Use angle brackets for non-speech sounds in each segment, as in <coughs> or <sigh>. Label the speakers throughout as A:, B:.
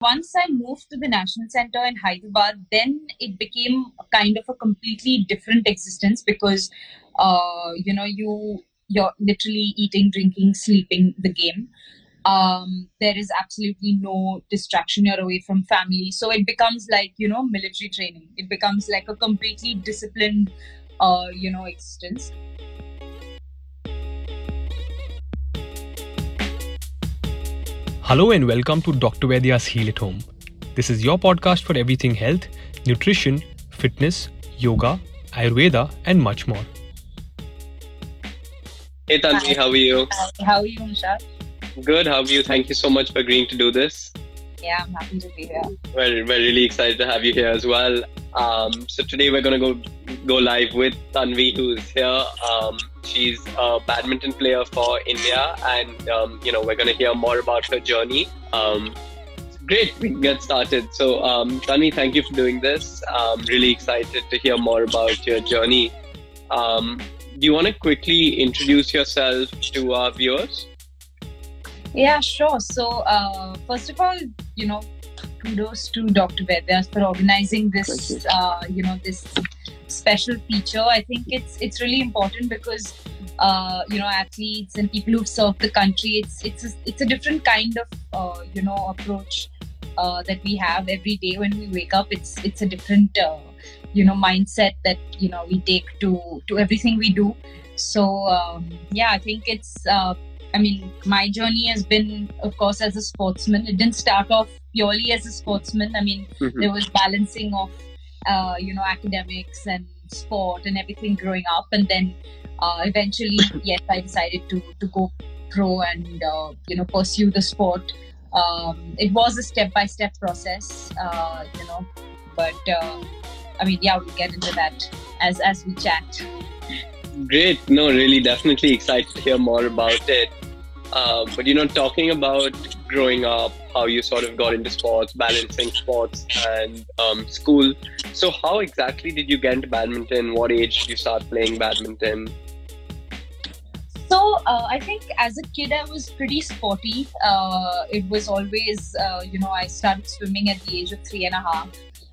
A: once I moved to the National Center in Hyderabad, then it became kind of a completely different existence because, uh, you know, you you're literally eating, drinking, sleeping the game. Um, there is absolutely no distraction. You're away from family, so it becomes like you know military training. It becomes like a completely disciplined, uh, you know, existence.
B: Hello and welcome to Dr. Vaidya's Heal at Home. This is your podcast for everything health, nutrition, fitness, yoga, Ayurveda, and much more.
C: Hey Tanvi, how are you?
A: Hi, how are you, Nishad?
C: Good, how are you? Thank you so much for agreeing to do this.
A: Yeah, I'm happy to be here.
C: We're, we're really excited to have you here as well. Um, so today we're going to go go live with Tanvi, who's here. Um, she's a badminton player for India, and um, you know we're going to hear more about her journey. Um, great, we can get started. So um, Tanvi, thank you for doing this. I'm really excited to hear more about your journey. Um, do you want to quickly introduce yourself to our viewers?
A: Yeah, sure. So, uh, first of all, you know, kudos to Dr. Vaidya's for organizing this, uh, you know, this special feature. I think it's it's really important because, uh, you know, athletes and people who've served the country, it's it's a, it's a different kind of, uh, you know, approach uh, that we have every day when we wake up. It's it's a different, uh, you know, mindset that you know we take to to everything we do. So um, yeah, I think it's uh, I mean, my journey has been, of course, as a sportsman. It didn't start off purely as a sportsman. I mean,
C: Mhm.
A: there was balancing of, uh, you know, academics and sport and everything growing up, and then uh, eventually, <coughs> yes, I decided to to go pro and uh, you know pursue the sport. Um, it was a step by step process, uh, you know, but uh, I mean, yeah, we'll get into that as as we chat.
C: Great. No, really, definitely excited to hear more about it. Uh, but you know, talking about growing up, how you sort of got into sports, balancing sports and um, school. So, how exactly did you get into badminton? What age did you start playing badminton?
A: So uh, I think as a kid I was pretty sporty. Uh, it was always, uh, you know, I started swimming at the age of three and a half,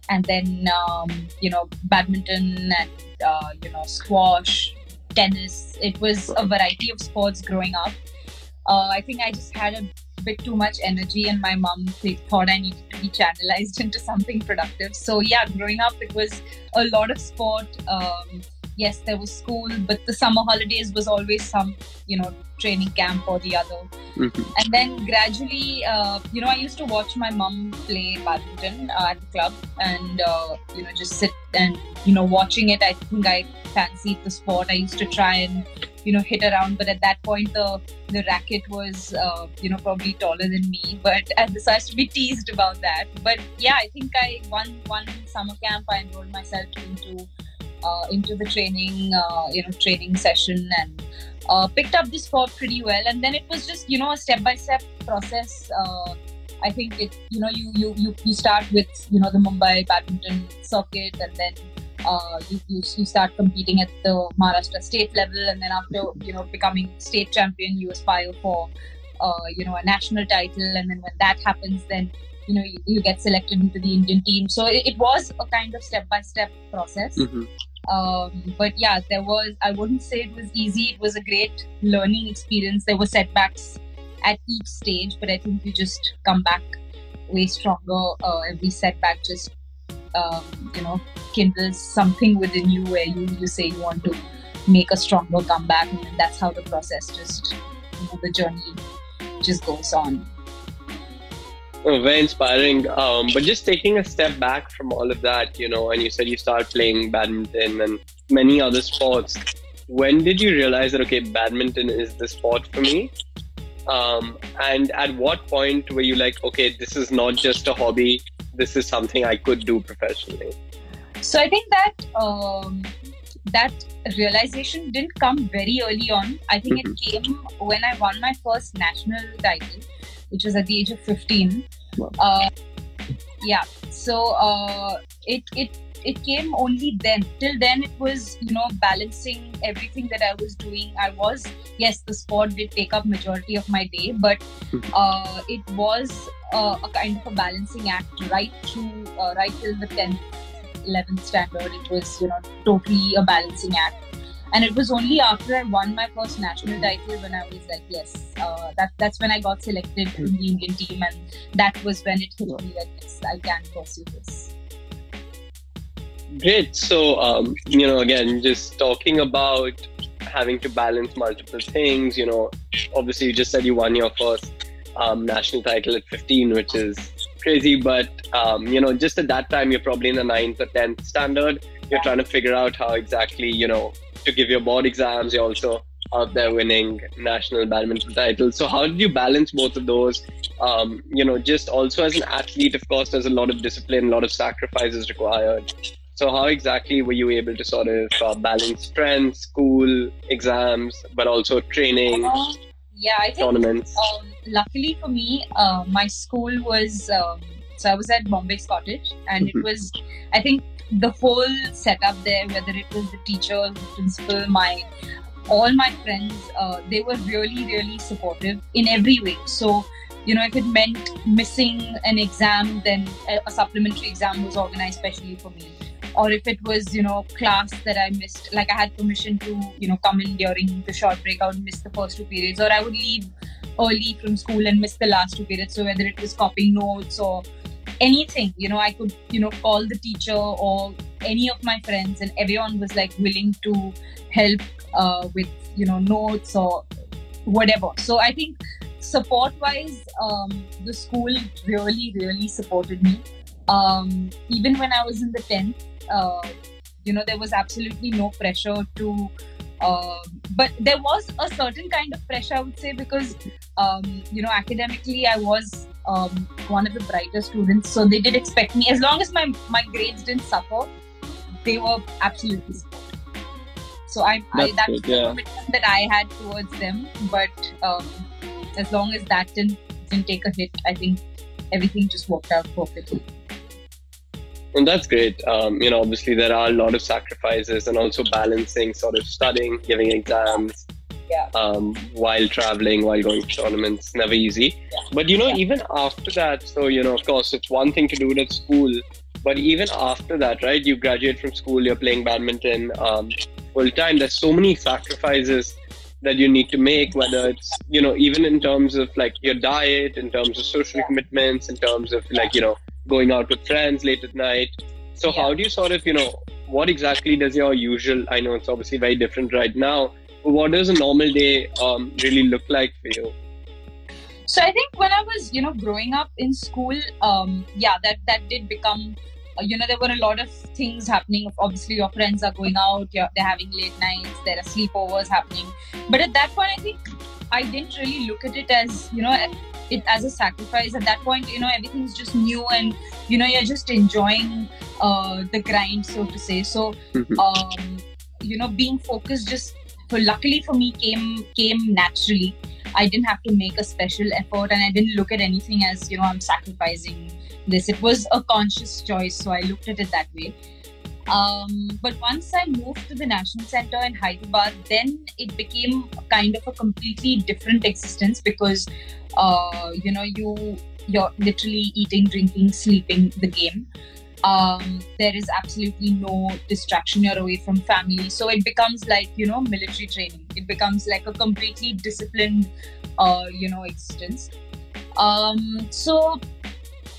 A: and then um, you know, badminton and uh, you know, squash, tennis. It was a variety of sports growing up. Uh, I think I just had a bit too much energy, and my mom thought I needed to be channelized <laughs> into something productive. So yeah, growing up it was a lot of sport. Um, yes, there was school, but the summer holidays was always some, you know, training camp or the other.
C: Mhm.
A: And then gradually, uh, you know, I used to watch my mom play badminton uh, at the club and, uh, you know, just sit and, you know, watching it. I think I fancied the sport. I used to try and, you know, hit around, but at that point, the the racket was, uh, you know, probably taller than me. But <laughs> I decided to be teased about that. But yeah, I think I one one summer camp I enrolled myself into into the training, uh, you know, training session and uh, picked up the sport pretty well. And then it was just, you know, a step by step process. Uh, I think it, you know, you, you you you start with, you know, the Mumbai badminton circuit, and then uh, you, you you start competing at the Maharashtra state level, and then after, you know, becoming state champion, you aspire for, uh, you know, a national title, and then when that happens, then you know you, you get selected into the Indian team. So it, it was a kind of step by step process.
C: Mhm.
A: um, but yeah there was i wouldn't say it was easy. It was a great learning experience. There were setbacks at each stage but i think you just come back way stronger uh, every setback just um, you know kindles something within you where you, you say you want to make a stronger comeback. And that's how the process just you know the journey just goes on
C: very inspiring. Um, but just taking a step back from all of that, you know, and you said you started playing badminton and many other sports. When did you realize that okay, badminton is the sport for me? Um, and at what point were you like, okay, this is not just a hobby. This is something I could do professionally.
A: So I think that um, that realization didn't come very early on. I think it came when I won my first national title, which was at the age of 15. Uh, yeah. So uh, it it it came only then. Till then, it was you know balancing everything that I was doing. I was yes, the sport did take up majority of my day, but uh, it was uh, a kind of a balancing act right through uh, right till the tenth, eleventh standard. It was you know totally a balancing act and it was only after I won my first national title when I was like, yes, uh, that that's when I got selected in the Indian team, and that was when it hit me that yes, I can pursue this.
C: Great. So, um, you know, again, just talking about having to balance multiple things. You know, obviously, you just said you won your first um, national title at 15, which is crazy. But um, you know, just at that time, you're probably in the ninth or tenth standard. You're trying to figure out how exactly, you know, to give your board exams. You're also out there winning national badminton titles. So how did you balance both of those? Um, you know, just also as an athlete, of course, there's a lot of discipline, a lot of sacrifices required. So how exactly were you able to sort of uh, balance friends, school, exams, but also training? Uh,
A: yeah, I think tournaments. Um, luckily for me, uh, my school was um, so I was at Bombay Scottish, and mm-hmm. it was I think the whole setup there, whether it was the teacher, the principal, my all my friends, uh, they were really, really supportive in every way. So, you know, if it meant missing an exam, then a, a supplementary exam was organized specially for me. Or if it was, you know, class that I missed, like I had permission to, you know, come in during the short break, I would miss the first two periods, or I would leave early from school and miss the last two periods. So whether it was copying notes or anything. You know i could you know call the teacher or any of my friends and everyone was like willing to help uh, with you know notes or whatever. So i think support wise um, the school really really supported me. Um, even when i was in the 10th uh, you know there was absolutely no pressure to uh, but there was a certain kind of pressure i would say because um, you know academically i was um, one of the brighter students. So they did expect me, as long as my, my grades didn't suffer, they were absolutely supportive. So I, I that's good, yeah. that I had towards them. But um, as long as that didn't didn't take a hit, I think everything just worked out perfectly.
C: And that's great. Um, you know, obviously there are a lot of sacrifices and also balancing sort of studying, giving exams,
A: yeah.
C: um, while traveling, while going to tournaments. Never easy.
A: Yeah.
C: But you know,
A: yeah.
C: even after that, so you know, of course, it's one thing to do it at school, but even after that, right? You graduate from school, you're playing badminton um, full time. There's so many sacrifices that you need to make, whether it's you know, even in terms of like your diet, in terms of social commitments, in terms of like you know, going out with friends late at night. So how do you sort of you know what exactly does your usual i know it's obviously very different right now what does a normal day um, really look like for you?
A: So I think when I was, you know, growing up in school, um, yeah, that that did become, uh, you know, there were a lot of things happening. Obviously, your friends are going out, they're having late nights, there are sleepovers happening. But at that point, I think I didn't really look at it as, you know, it as a sacrifice. At that point, you know, everything's just new, and you know, you're just enjoying uh, the grind, so to say. So, mm-hmm. um, you know, being focused just luckily for me came came naturally i didn't have to make a special effort and i didn't look at anything as you know i'm sacrificing this it was a conscious choice so i looked at it that way um, but once I moved to the National Center in Hyderabad, then it became kind of a completely different existence because, uh, you know, you you're literally eating, drinking, sleeping the game. Um, there is absolutely no distraction. You're away from family. So it becomes like you know military training. It becomes like a completely disciplined uh, you know existence. Um, so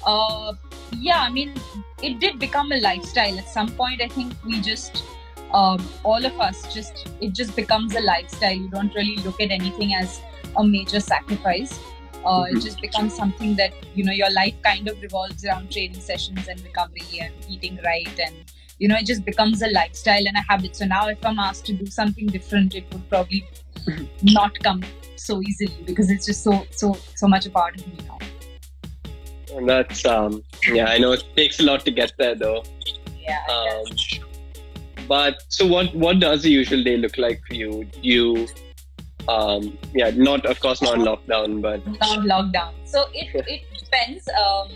A: uh, yeah i mean it did become a lifestyle. At some point i think we just um, all of us just it just becomes a lifestyle. You don't really look at anything as a major sacrifice. Uh, it just becomes something that you know your life kind of revolves around training sessions and recovery and eating right and you know it just becomes a lifestyle and a habit. So now if i'm asked to do something different it would probably not come so easily because it's just so so so much a part of me now
C: and that's um yeah i know it takes a lot to get there though
A: yeah um,
C: but so what what does a usual day look like for you you um, yeah, not of course not lockdown, but
A: not lockdown. So it it depends. Um,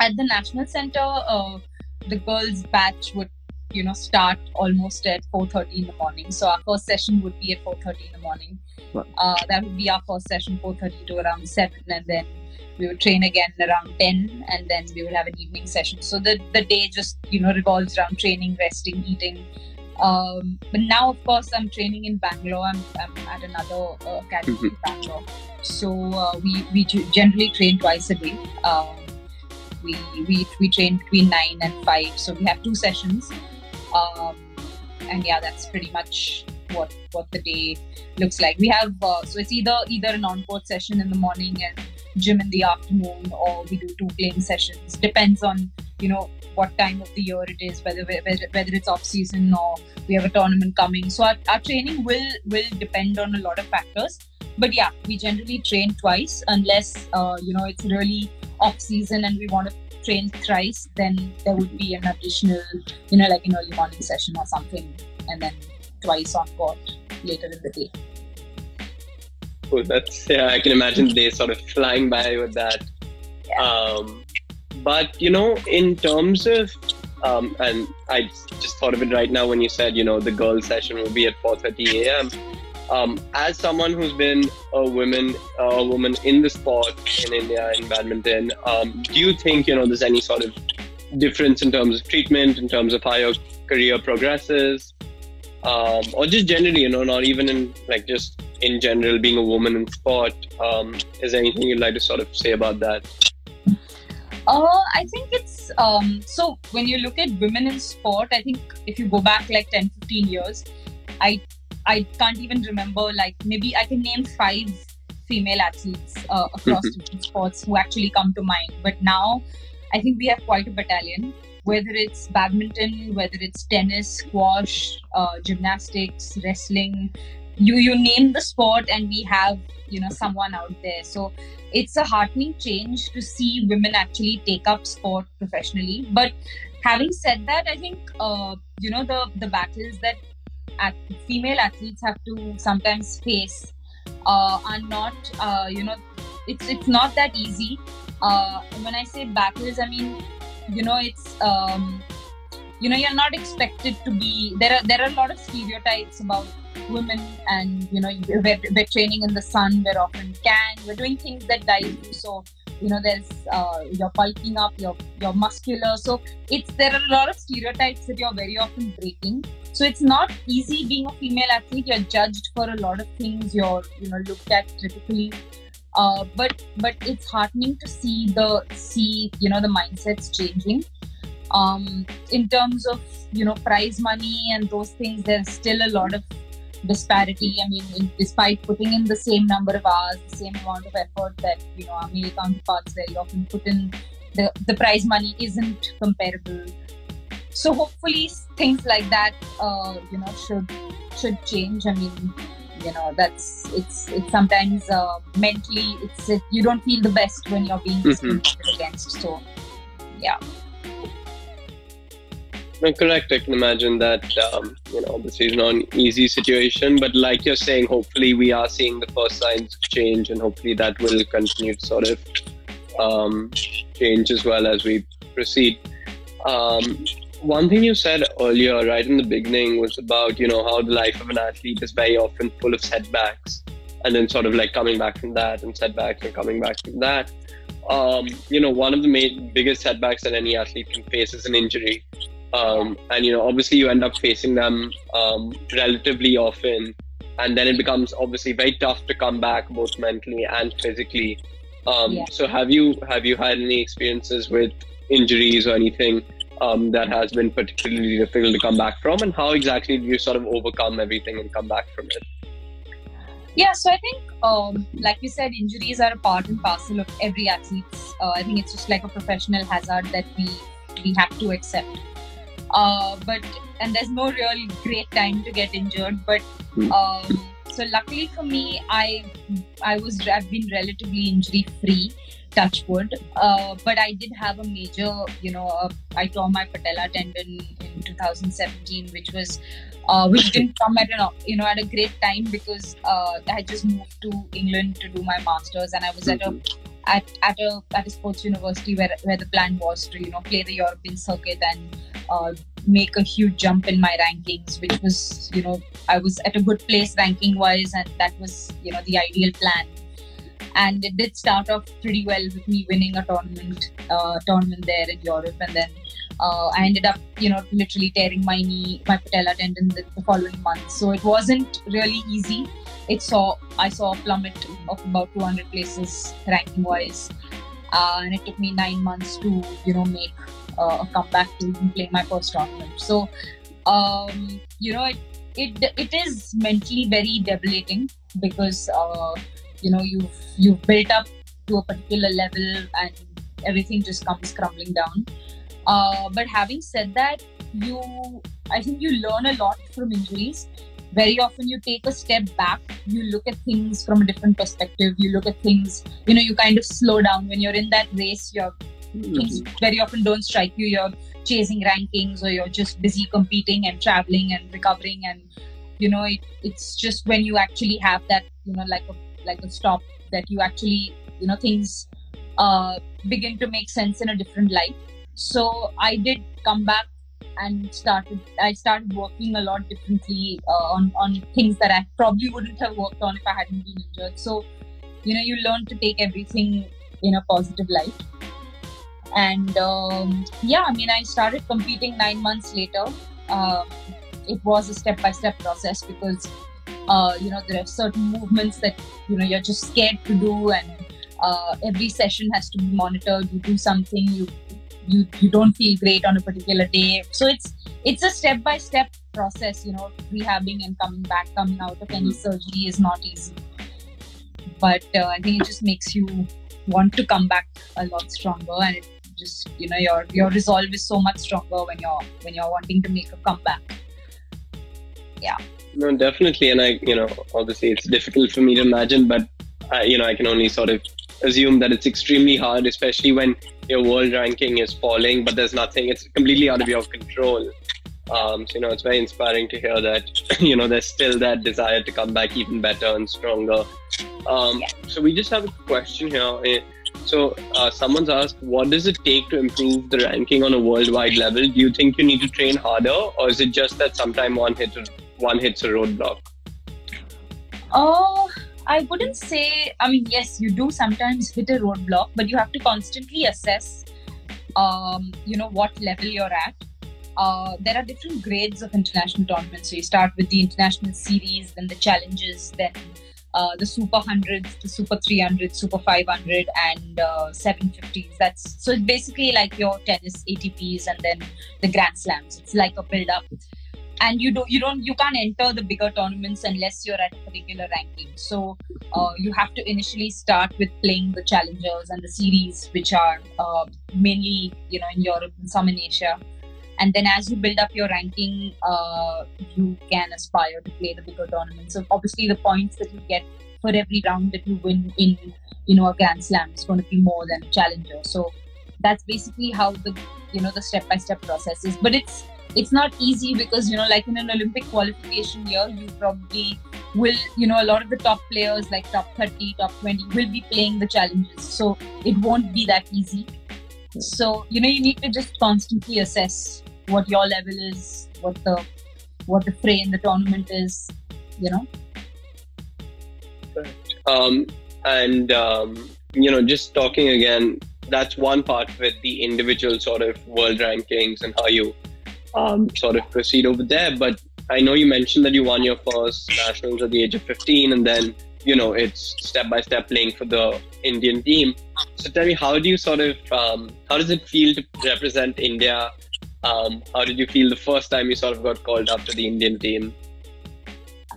A: at the National Center, uh, the girls' batch would you know start almost at 4:30 in the morning. So our first session would be at 4:30 in the morning. Uh, that would be our first session, 4:30 to around seven, and then we would train again around 10 and then we would have an evening session. So the, the day just you know revolves around training resting eating. Um, but now of course i'm training in bangalore. I'm, I'm at another uh, academy mm-hmm. in bangalore. So uh, we, we generally train twice a day. Um, we, we, we train between 9 and 5 so we have two sessions um, and yeah that's pretty much what what the day looks like. We have uh, so it's either either an on-court session in the morning and gym in the afternoon or we do two playing sessions. Depends on you know what time of the year it is whether whether, whether it's off season or we have a tournament coming. So our, our training will will depend on a lot of factors. But yeah we generally train twice unless uh, you know it's really off season and we want to train thrice then there would be an additional you know like an early morning session or something and then twice on court later in the day
C: cool. That's yeah, I can imagine they sort of flying by with that. Yeah. Um, but you know, in terms of um, and I just thought of it right now when you said you know the girls session will be at 4:30 a.m. Um, as someone who's been a woman, a woman in the sport in India in badminton, um, do you think you know there's any sort of difference in terms of treatment, in terms of how your career progresses, um, or just generally, you know, not even in like just in general, being a woman in sport. Um, is there anything you'd like to sort of say about that?
A: Uh, I think it's um, so when you look at women in sport, I think if you go back like 10, 15 years, I I can't even remember like maybe I can name five female athletes uh, across mm-hmm. different sports who actually come to mind. But now I think we have quite a battalion whether it's badminton, whether it's tennis, squash, uh, gymnastics, wrestling, you you name the sport and we have you know someone out there. So it's a heartening change to see women actually take up sport professionally. But having said that, I think uh, you know the the battles that at, female athletes have to sometimes face uh, are not uh, you know it's it's not that easy. Uh, when I say battles, I mean you know it's um, you know you're not expected to be there are there are a lot of stereotypes about women and you know we're, we're training in the sun we're often tan we're doing things that guys do so you know there's uh, you're bulking up you're you're muscular. So it's there are a lot of stereotypes that you're very often breaking. So it's not easy being a female athlete. You're judged for a lot of things. You're you know looked at critically. Uh, but but it's heartening to see the see you know the mindsets changing. Um, in terms of you know prize money and those things there's still a lot of disparity i mean in, despite putting in the same number of hours the same amount of effort that you know our male counterparts very often put in the, the prize money isn't comparable so hopefully things like that uh, you know should should change i mean you know that's it's it's sometimes uh, mentally it's it, you don't feel the best when you're being mm-hmm. discriminated mm-hmm. against so yeah
C: correct. I can imagine that um, you know obviously it's not an easy situation, but like you're saying, hopefully we are seeing the first signs of change, and hopefully that will continue to sort of um, change as well as we proceed. Um, one thing you said earlier, right in the beginning, was about you know how the life of an athlete is very often full of setbacks, and then sort of like coming back from that, and setbacks, and coming back from that. Um, you know, one of the main, biggest setbacks that any athlete can face is an injury, um, and you know, obviously, you end up facing them um, relatively often, and then it becomes obviously very tough to come back both mentally and physically. Um, yeah. So, have you have you had any experiences with injuries or anything um, that has been particularly difficult to come back from, and how exactly do you sort of overcome everything and come back from it?
A: Yeah, so I think, um, like you said, injuries are a part and parcel of every athlete's. Uh, I think it's just like a professional hazard that we we have to accept. Uh, but and there's no real great time to get injured. But hmm. um, so luckily for me, I I was I've been relatively injury free touch wood. Uh, but I did have a major, you know, uh, I tore my patella tendon in 2017, which was, uh, which didn't <laughs> come at an, you know, at a great time because uh, I had just moved to England to do my masters, and I was at a at, at a at a sports university where where the plan was to you know play the European circuit and uh, make a huge jump in my rankings, which was you know I was at a good place ranking wise, and that was you know the ideal plan. And it did start off pretty well with me winning a tournament uh, tournament there in Europe, and then uh, I ended up, you know, literally tearing my knee, my patella tendon the, the, following month. So it wasn't really easy. It saw I saw a plummet of about 200 places ranking wise, uh, and it took me nine months to, you know, make uh, a comeback to even play my first tournament. So, um, you know, it, it it is mentally very debilitating because uh, you know you've you've built up to a particular level and everything just comes crumbling down. Uh, but having said that, you I think you learn a lot from injuries. Very often you take a step back, you look at things from a different perspective, you look at things, you know, you kind of slow down. When you're in that race, you're mm-hmm. things very often don't strike you, you're chasing rankings or you're just busy competing and traveling and recovering and you know it, it's just when you actually have that you know like a like a stop that you actually you know things uh, begin to make sense in a different light. So I did come back and started. I started working a lot differently uh, on on things that I probably wouldn't have worked on if I hadn't been injured. So you know, you learn to take everything in a positive light. And um, yeah, I mean, I started competing nine months later. Um, it was a step by step process because uh, you know there are certain movements that you know you're just scared to do and uh, every session has to be monitored you do something you you you don't feel great on a particular day. So it's it's a step by step process you know rehabbing and coming back coming out of any mm-hmm. surgery is not easy. But uh, i think it just makes you want to come back a lot stronger and it just you know your your resolve is so much stronger when you're when you're wanting to make a comeback. Yeah.
C: No definitely. And i you know obviously it's difficult for me to imagine but I, you know i can only sort of assume that it's extremely hard especially when your world ranking is falling, but there's nothing. It's completely out of your control. Um, so you know, it's very inspiring to hear that <clears throat> you know there's still that desire to come back even better and stronger. Um, so we just have a question here. Eh, so uh, someone's asked, what does it take to improve the ranking on a worldwide level? Do you think you need to train harder, or is it just that sometime one hit one hits a roadblock?
A: Oh, I wouldn't say, I mean, yes, you do sometimes hit a roadblock, but you have to constantly assess, um, you know, what level you're at. Uh, there are different grades of international tournaments. So you start with the international series, then the challenges, then uh, the super hundreds, the super 300, super 500, and uh, 750s. That's so it's basically like your tennis ATPs and then the Grand Slams. It's like a build up and you don't you don't you can't enter the bigger tournaments unless you're at a particular ranking. So uh, you have to initially start with playing the challengers and the series which are uh, mainly you know in europe and some in asia. And then as you build up your ranking uh, you can aspire to play the bigger tournaments. So obviously the points that you get for every round that you win in you know a grand slam is going to be more than a challenger. So that's basically how the you know the step by step process is. But it's it's not easy because you know like in an olympic qualification year you probably will you know a lot of the top players like top 30 top 20 will be playing the challenges. So it won't be that easy. So you know you need to just constantly assess what your level is what the what the fray in the tournament is you know?
C: Um and um you know just talking again that's one part with the individual sort of world rankings and how you um, sort of proceed over there. But I know you mentioned that you won your first nationals at the age of 15, and then you know it's step by step playing for the Indian team. So tell me, how do you sort of um, how does it feel to represent India? Um, how did you feel the first time you sort of got called up to the Indian team?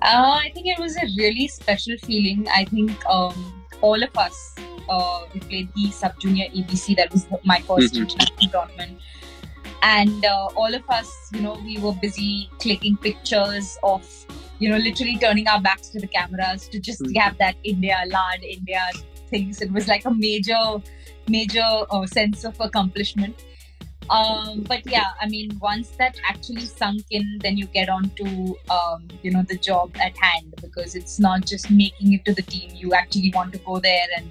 A: Uh, I think it was a really special feeling. I think um, all of us, uh, we played the sub junior ABC. That was my 1st mm-hmm. international tournament and uh, all of us you know we were busy clicking pictures of you know literally turning our backs to the cameras to just mm-hmm. have that india lad india things. It was like a major major uh, sense of accomplishment. Um, but yeah i mean once that actually sunk in then you get on to um, you know the job at hand because it's not just making it to the team. You actually want to go there and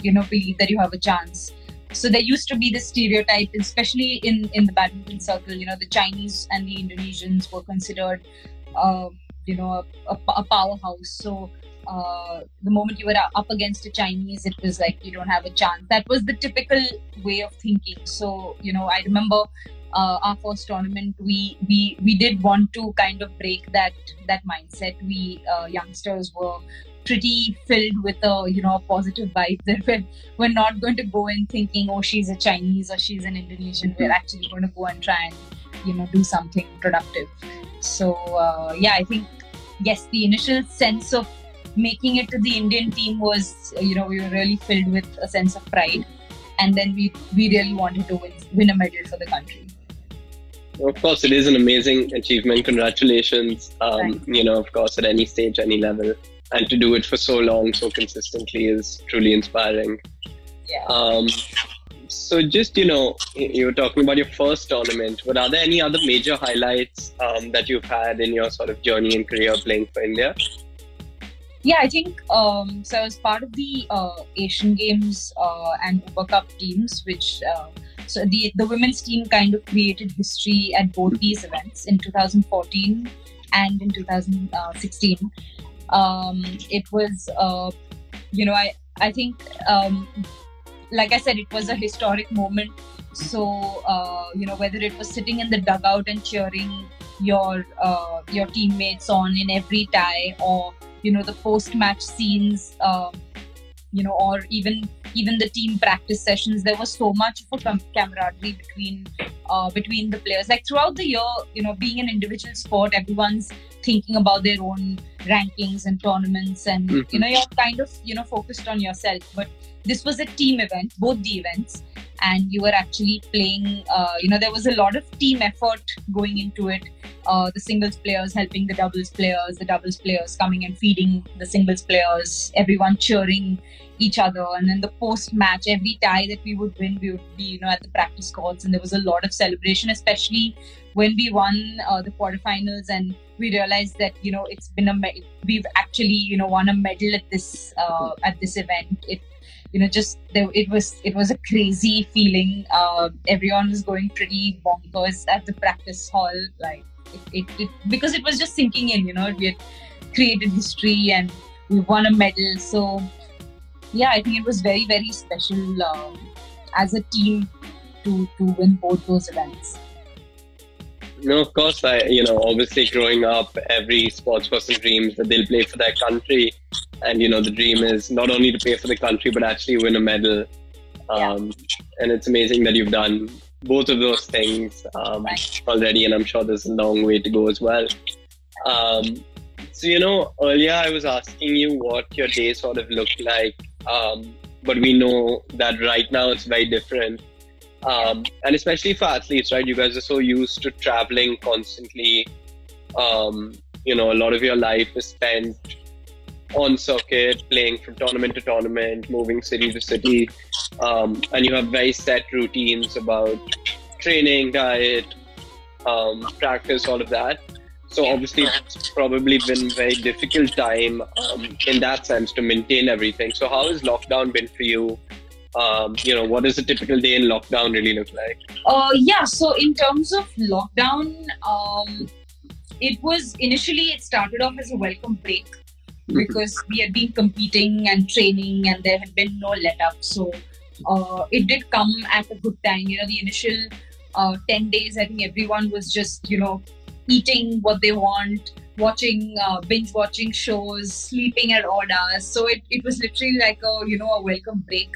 A: you know believe that you have a chance so there used to be this stereotype especially in in the badminton circle you know the chinese and the indonesians were considered uh, you know a, a, powerhouse so uh, the moment you were up against a Chinese, it was like you don't have a chance. That was the typical way of thinking. So you know, I remember uh, our first tournament, we we we did want to kind of break that that mindset. We uh, youngsters were pretty filled with a you know positive vibe <laughs> that we're, we're not going to go in thinking oh she's a chinese or she's an indonesian we're actually going to go and try and you know do something productive so uh, yeah i think yes the initial sense of making it to the Indian team was, you know, we were really filled with a sense of pride. And then we, we really wanted to win, win a medal for the country.
C: Of course, it is an amazing achievement. Congratulations. Um, you know, of course, at any stage, any level. And to do it for so long, so consistently is truly inspiring.
A: Yeah.
C: Um, so just, you know, you were talking about your first tournament, but are there any other major highlights um, that you've had in your sort of journey and career playing for India?
A: yeah, I think um, so. As part of the uh, Asian Games uh, and Uber Cup teams, which uh, so the the women's team kind of created history at both these events in 2014 and in 2016. Um, it was, uh, you know, I I think, um, like I said, it was a historic moment. So uh, you know, whether it was sitting in the dugout and cheering your uh, your teammates on in every tie or you know the post match scenes um, you know or even even the team practice sessions there was so much of a camaraderie between uh, between the players. Like throughout the year you know being an individual sport everyone's thinking about their own rankings and tournaments and mm-hmm. you know you're kind of you know focused on yourself. But this was a team event both the events and you were actually playing uh, you know there was a lot of team effort going into it. Uh, the singles players helping the doubles players the doubles players coming and feeding the singles players everyone cheering each other. And then the post match every tie that we would win we would be you know at the practice courts and there was a lot of celebration especially when we won uh, the quarterfinals and we realized that you know it's been a me- we've actually you know won a medal at this uh, at this event. It you know just there, it was it was a crazy feeling. Uh, everyone was going pretty bonkers at the practice hall like it, it, it, because it was just sinking in you know we had created history and we won a medal. So yeah i think it was very very special um, as a team to to win both those events.
C: No, of course, I, you know, obviously growing up, every sports person dreams that they'll play for their country and you know the dream is not only to play for the country but actually win a medal. Um, yeah. and it's amazing that you've done both of those things um, right. already and i'm sure there's a long way to go as well. Um, so you know earlier i was asking you what your day sort of looked like um, but we know that right now it's very different. Um, and especially for athletes right? You guys are so used to traveling constantly. Um, you know a lot of your life is spent on circuit, playing from tournament to tournament, moving city to city, um, and you have very set routines about training, diet, um, practice, all of that. So obviously, it's probably been very difficult time um, in that sense to maintain everything. So how has lockdown been for you? Um, you know, what does a typical day in lockdown really look like?
A: Uh, yeah. So in terms of lockdown, um, it was initially it started off as a welcome break because we had been competing and training and there had been no let up. So uh, it did come at a good time. You know, the initial uh, 10 days, I think everyone was just, you know, eating what they want, watching, uh, binge watching shows, sleeping at odd hours. So it, it was literally like a, you know, a welcome break.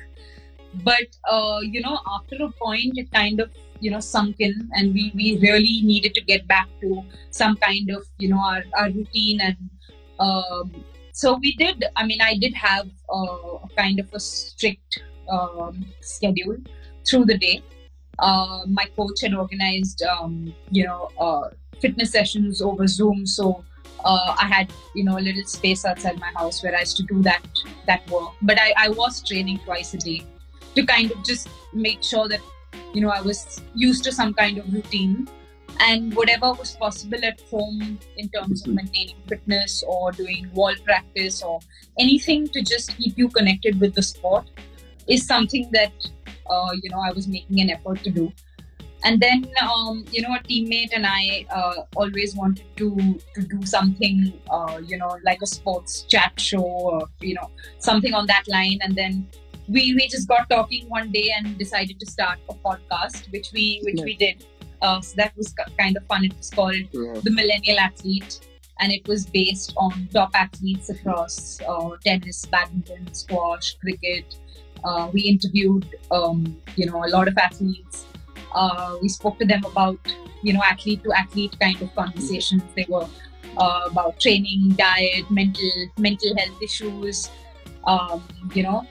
A: But, uh, you know, after a point, it kind of, you know, sunk in and we, we really needed to get back to some kind of, you know, our, our routine and, um, so we did i mean i did have a, kind of a strict um, schedule through the day. Uh, my coach had organized um, you know uh, fitness sessions over zoom. So uh, i had you know a little space outside my house where i used to do that that work. But I, I was training twice a day to kind of just make sure that you know i was used to some kind of routine and whatever was possible at home in terms of maintaining fitness or doing wall practice or anything to just keep you connected with the sport is something that uh, you know I was making an effort to do. And then um, you know a teammate and I uh, always wanted to to do something uh, you know like a sports chat show or you know something on that line. And then we we just got talking one day and decided to start a podcast, which we which we did. Uh, so that was kind of fun. It was called
C: Yeah.
A: the Millennial Athlete, and it was based on top athletes across uh, tennis, badminton, squash, cricket. Uh, we interviewed, um, you know, a lot of athletes. Uh, we spoke to them about, you know, athlete to athlete kind of conversations. They were uh, about training, diet, mental mental health issues, um, you know,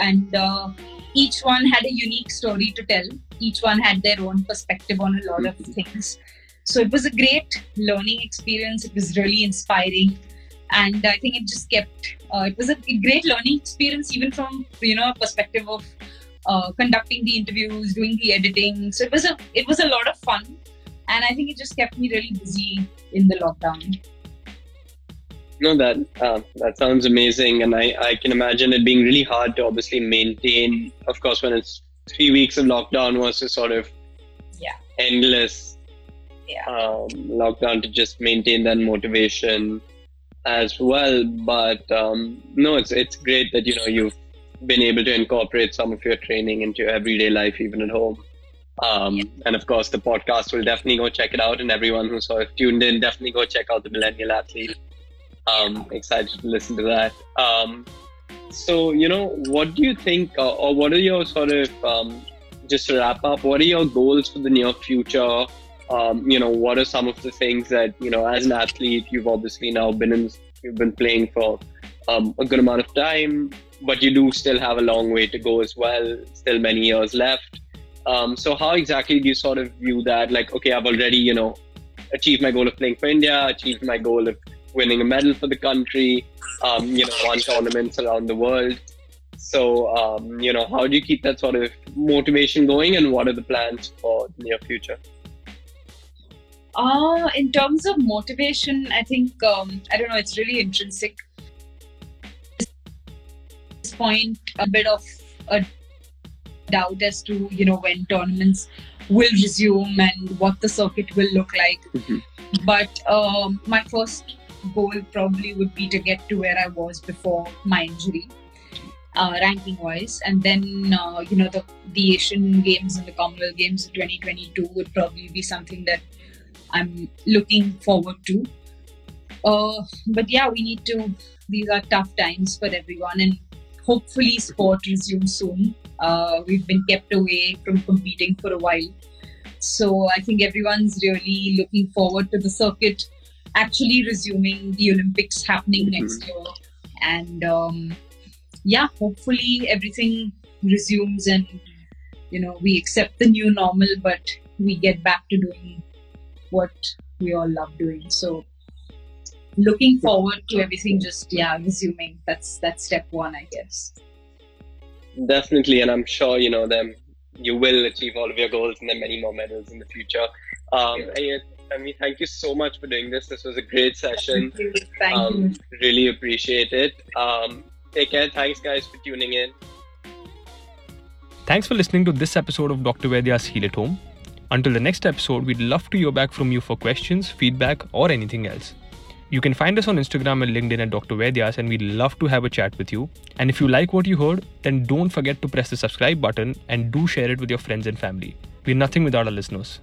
A: and uh, each one had a unique story to tell. Each one had their own perspective on a lot of things. So it was a great learning experience. It was really inspiring, and I think it just kept. Uh, it was a great learning experience, even from you know a perspective of uh, conducting the interviews, doing the editing. So it was a it was a lot of fun, and I think it just kept me really busy in the lockdown.
C: No, that uh, that sounds amazing, and I, I can imagine it being really hard to obviously maintain. Of course, when it's three weeks of lockdown versus sort of
A: Yeah.
C: endless
A: Yeah.
C: um, lockdown to just maintain that motivation as well. But um, no, it's it's great that you know you've been able to incorporate some of your training into your everyday life, even at home. Um, And of course, the podcast will definitely go check it out, and everyone who sort of tuned in, definitely go check out the Millennial Athlete. Um, excited to listen to that. Um, so, you know, what do you think, uh, or what are your sort of, um, just to wrap up, what are your goals for the near future? Um, you know, what are some of the things that, you know, as an athlete, you've obviously now been in, you've been playing for um, a good amount of time, but you do still have a long way to go as well, still many years left. Um, so, how exactly do you sort of view that? Like, okay, I've already, you know, achieved my goal of playing for India, achieved my goal of winning a medal for the country, um, you know, won tournaments around the world. So, um, you know, how do you keep that sort of motivation going, and what are the plans for the near future?
A: Uh, in terms of motivation, I think um, I don't know. It's really intrinsic. At this point, a bit of a doubt as to you know when tournaments will resume and what the circuit will look like.
C: Mhm.
A: But um, my first goal probably would be to get to where I was before my injury, uh, ranking wise, and then uh, you know the the Asian Games and the Commonwealth Games in 2022 would probably be something that I'm looking forward to. Uh, but yeah, we need to. These are tough times for everyone, and hopefully, sport resumes soon. Uh, we've been kept away from competing for a while, so I think everyone's really looking forward to the circuit actually resuming, the Olympics happening
C: Mhm.
A: next year, and um, yeah, hopefully everything resumes and you know we accept the new normal, but we get back to doing what we all love doing. So looking forward to everything just yeah resuming. That's that's step one, I guess.
C: Definitely, and I'm sure you know them. You will achieve all of your goals and then many more medals in the future. Um, and, I mean, thank you so much for doing this. This was a great session.
A: Thank you. Thank you.
C: Um, really appreciate it. Um, take care. Thanks, guys, for tuning in.
B: Thanks for listening to this episode of Dr. Vaidya's Heal at Home. Until the next episode, we'd love to hear back from you for questions, feedback, or anything else. You can find us on Instagram and LinkedIn at Dr. Vaidyas, and we'd love to have a chat with you. And if you like what you heard, then don't forget to press the subscribe button and do share it with your friends and family. We're nothing without our listeners.